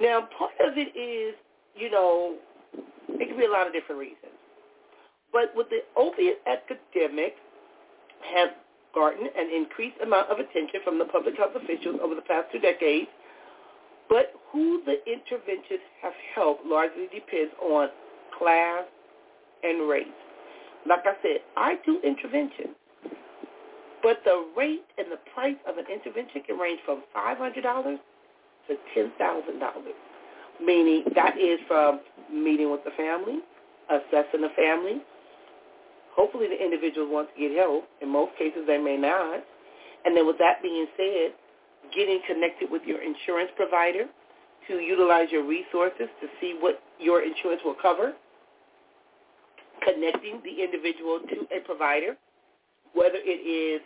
Now, part of it is, you know, it can be a lot of different reasons. But with the opiate epidemic has garnered an increased amount of attention from the public health officials over the past two decades, but who the interventions have helped largely depends on class, and race. Like I said, I do intervention, but the rate and the price of an intervention can range from $500 to $10,000, meaning that is from meeting with the family, assessing the family. Hopefully the individual wants to get help. In most cases, they may not. And then with that being said, getting connected with your insurance provider to utilize your resources to see what your insurance will cover connecting the individual to a provider, whether it is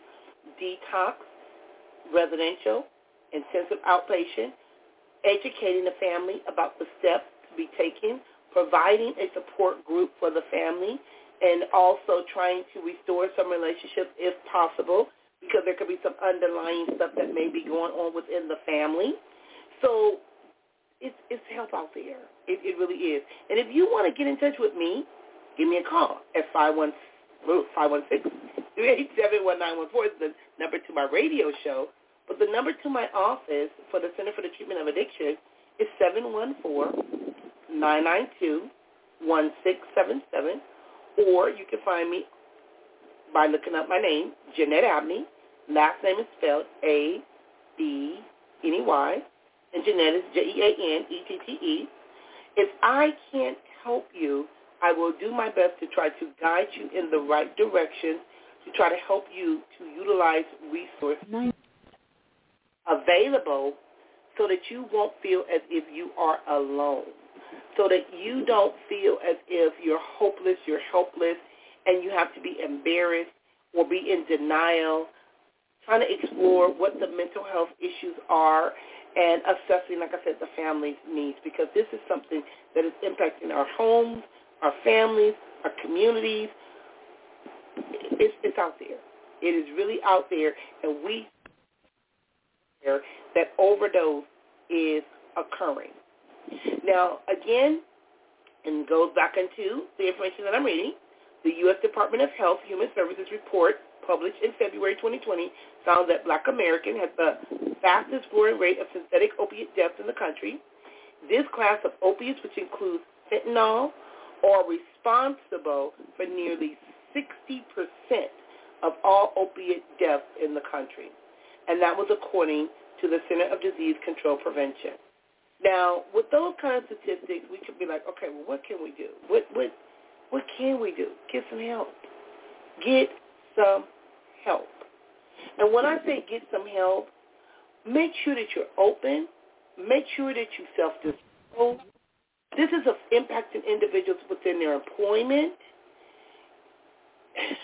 detox, residential, intensive outpatient, educating the family about the steps to be taken, providing a support group for the family, and also trying to restore some relationships if possible because there could be some underlying stuff that may be going on within the family. So it's, it's help out there. It, it really is. And if you want to get in touch with me, give me a call at 516 387 is the number to my radio show. But the number to my office for the Center for the Treatment of Addiction is 714-992-1677. Or you can find me by looking up my name, Jeanette Abney. Last name is spelled A-B-N-E-Y. And Jeanette is J-E-A-N-E-T-T-E. If I can't help you I will do my best to try to guide you in the right direction to try to help you to utilize resources available so that you won't feel as if you are alone, so that you don't feel as if you're hopeless, you're helpless, and you have to be embarrassed or be in denial, trying to explore what the mental health issues are and assessing, like I said, the family's needs because this is something that is impacting our homes, our families, our communities. It's, it's out there. It is really out there, and we that overdose is occurring. Now, again, and goes back into the information that I'm reading, the U.S. Department of Health Human Services report published in February 2020 found that black American has the fastest growing rate of synthetic opiate deaths in the country. This class of opiates, which includes fentanyl, are responsible for nearly 60% of all opiate deaths in the country. And that was according to the Center of Disease Control Prevention. Now, with those kind of statistics, we could be like, okay, well, what can we do? What, what, what can we do? Get some help. Get some help. And when I say get some help, make sure that you're open. Make sure that you self-disclose. This is impacting individuals within their employment. <clears throat>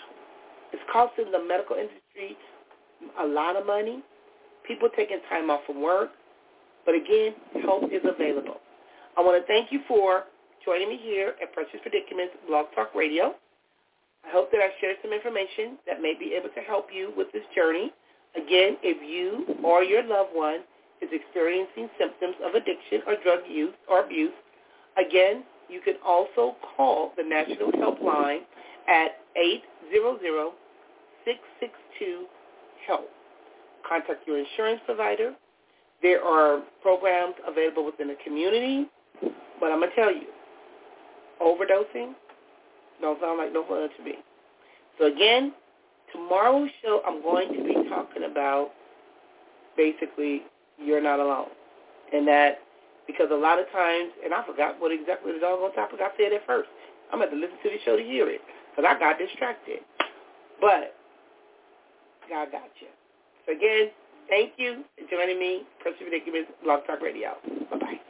It's costing the medical industry a lot of money. People taking time off from work. But again, help is available. I want to thank you for joining me here at Precious Predicaments Blog Talk Radio. I hope that I shared some information that may be able to help you with this journey. Again, if you or your loved one is experiencing symptoms of addiction or drug use or abuse, again, you can also call the National Helpline at 800-662-HELP. Contact your insurance provider. There are programs available within the community, but I'm going to tell you, overdosing don't sound like no fun to me. So again, tomorrow's show I'm going to be talking about basically you're not alone. And that because a lot of times, and I forgot what exactly the doggone topic I said at first. I'm going to listen to the show to hear it because I got distracted. But God got you. So again, thank you for joining me, Precious Predicaments Blog Talk Radio. Bye-bye.